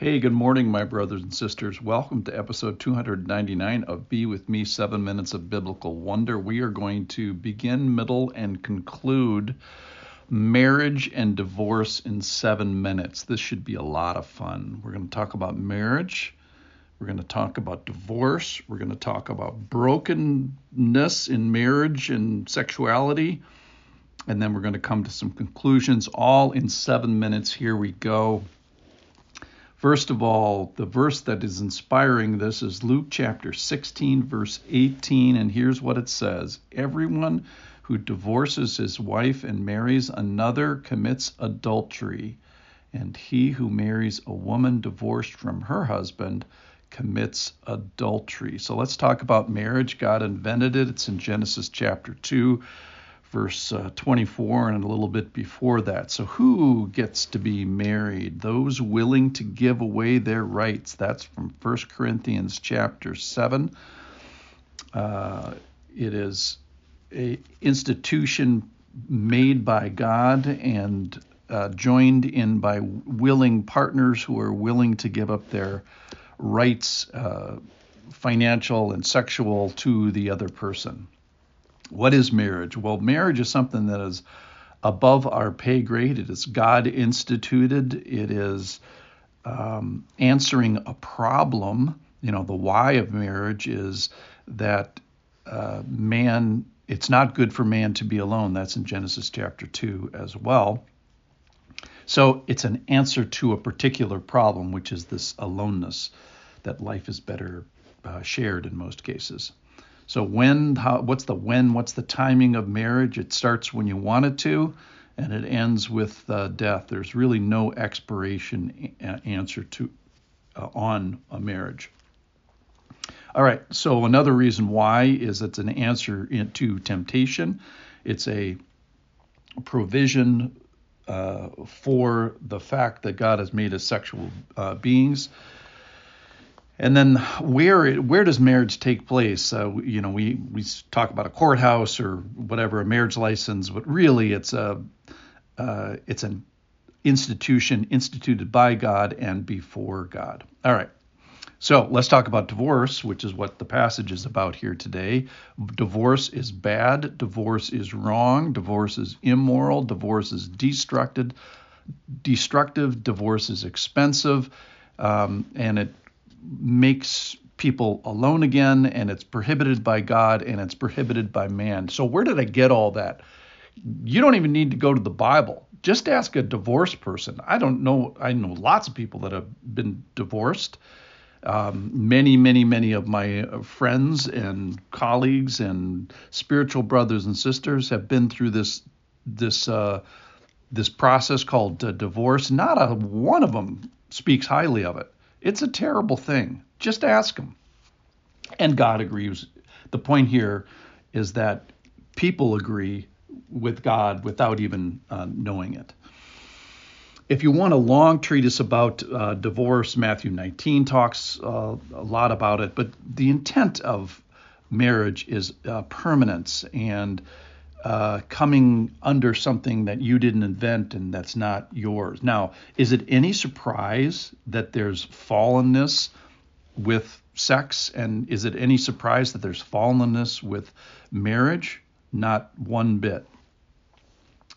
Hey, good morning, my brothers and sisters. Welcome to episode 299 of Be With Me Seven Minutes of Biblical Wonder. We are going to begin, middle, and conclude marriage and divorce in seven minutes. This should be a lot of fun. We're going to talk about marriage. We're going to talk about divorce. We're going to talk about brokenness in marriage and sexuality. And then we're going to come to some conclusions, all in seven minutes. Here we go. First of all, the verse that is inspiring this is Luke chapter 16, verse 18, and here's what it says Everyone who divorces his wife and marries another commits adultery, and he who marries a woman divorced from her husband commits adultery. So let's talk about marriage. God invented it, it's in Genesis chapter 2 verse uh, 24 and a little bit before that. So, who gets to be married? Those willing to give away their rights. That's from 1 Corinthians chapter 7. Uh, it is a institution made by God and uh, joined in by willing partners who are willing to give up their rights, uh, financial and sexual, to the other person. What is marriage? Well, marriage is something that is above our pay grade. It is God instituted. It is um, answering a problem. You know, the why of marriage is that uh, man, it's not good for man to be alone. That's in Genesis chapter 2 as well. So it's an answer to a particular problem, which is this aloneness, that life is better uh, shared in most cases. So when, how, what's the when? What's the timing of marriage? It starts when you want it to, and it ends with uh, death. There's really no expiration a- answer to uh, on a marriage. All right. So another reason why is it's an answer to temptation. It's a provision uh, for the fact that God has made us sexual uh, beings. And then where where does marriage take place? Uh, you know, we we talk about a courthouse or whatever, a marriage license, but really it's a uh, it's an institution instituted by God and before God. All right. So let's talk about divorce, which is what the passage is about here today. Divorce is bad. Divorce is wrong. Divorce is immoral. Divorce is destructive. Destructive. Divorce is expensive, um, and it makes people alone again, and it's prohibited by God and it's prohibited by man. So, where did I get all that? You don't even need to go to the Bible. Just ask a divorced person. I don't know. I know lots of people that have been divorced. Um, many, many, many of my friends and colleagues and spiritual brothers and sisters have been through this this uh, this process called uh, divorce. Not a one of them speaks highly of it. It's a terrible thing. Just ask him. And God agrees. The point here is that people agree with God without even uh, knowing it. If you want a long treatise about uh, divorce, Matthew 19 talks uh, a lot about it, but the intent of marriage is uh, permanence and uh, coming under something that you didn't invent and that's not yours. Now, is it any surprise that there's fallenness with sex? And is it any surprise that there's fallenness with marriage? Not one bit.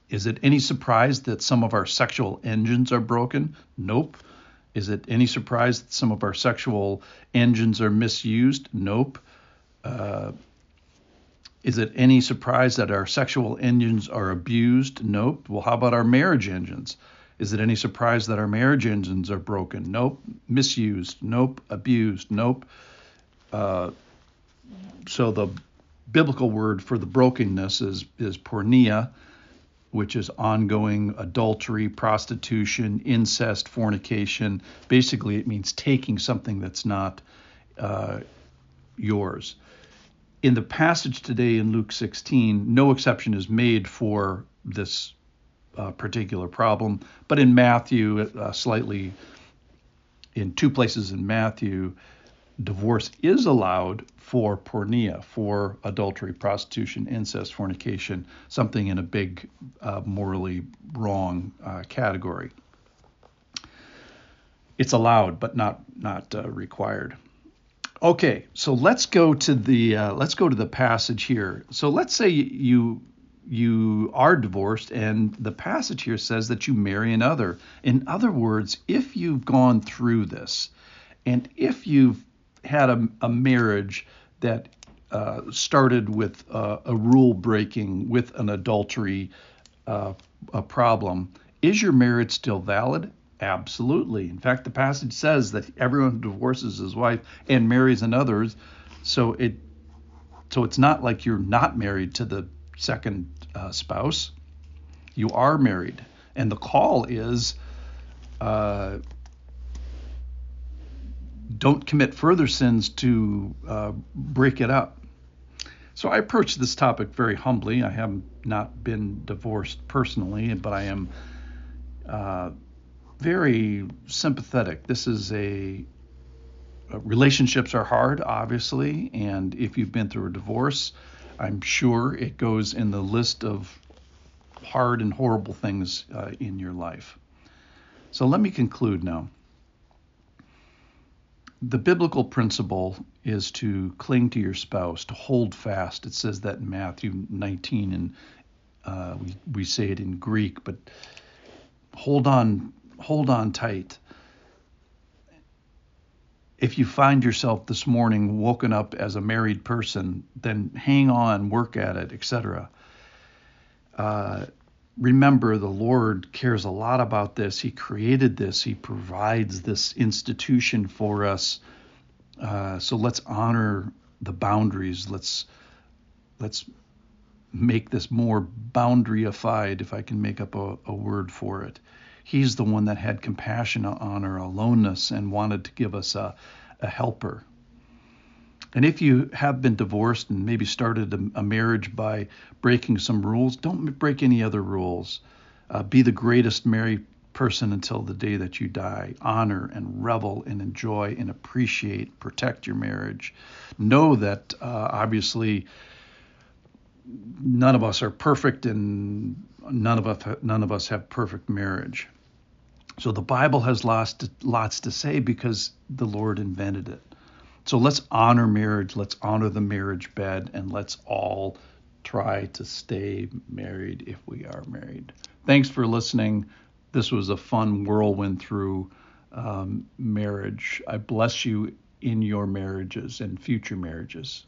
Is it any surprise that some of our sexual engines are broken? Nope. Is it any surprise that some of our sexual engines are misused? Nope. Uh, is it any surprise that our sexual engines are abused? Nope. Well, how about our marriage engines? Is it any surprise that our marriage engines are broken? Nope. Misused? Nope. Abused? Nope. Uh, so the biblical word for the brokenness is is porneia, which is ongoing adultery, prostitution, incest, fornication. Basically, it means taking something that's not uh, yours in the passage today in Luke 16, no exception is made for this uh, particular problem. But in Matthew, uh, slightly in two places in Matthew, divorce is allowed for porneia, for adultery, prostitution, incest, fornication, something in a big uh, morally wrong uh, category. it's allowed but not not uh, required. Okay, so let's go to the uh, let's go to the passage here. So let's say you you are divorced and the passage here says that you marry another. In other words, if you've gone through this and if you've had a, a marriage that uh, started with uh, a rule breaking, with an adultery uh, a problem, is your marriage still valid? Absolutely. In fact, the passage says that everyone divorces his wife and marries another. So it so it's not like you're not married to the second uh, spouse. You are married, and the call is uh, don't commit further sins to uh, break it up. So I approach this topic very humbly. I have not been divorced personally, but I am uh, very sympathetic. This is a uh, relationships are hard, obviously, and if you've been through a divorce, I'm sure it goes in the list of hard and horrible things uh, in your life. So let me conclude now. The biblical principle is to cling to your spouse, to hold fast. It says that in Matthew 19, and uh, we, we say it in Greek, but hold on, hold on tight. If you find yourself this morning woken up as a married person, then hang on, work at it, etc. Uh, remember, the Lord cares a lot about this. He created this, He provides this institution for us. Uh, so let's honor the boundaries. Let's let's make this more boundaryified, if I can make up a, a word for it. He's the one that had compassion on our aloneness and wanted to give us a, a helper. And if you have been divorced and maybe started a, a marriage by breaking some rules, don't break any other rules. Uh, be the greatest married person until the day that you die. Honor and revel and enjoy and appreciate, protect your marriage. Know that uh, obviously none of us are perfect and none of us none of us have perfect marriage. So the Bible has lots to, lots to say because the Lord invented it. So let's honor marriage, let's honor the marriage bed, and let's all try to stay married if we are married. Thanks for listening. This was a fun whirlwind through um, marriage. I bless you in your marriages and future marriages.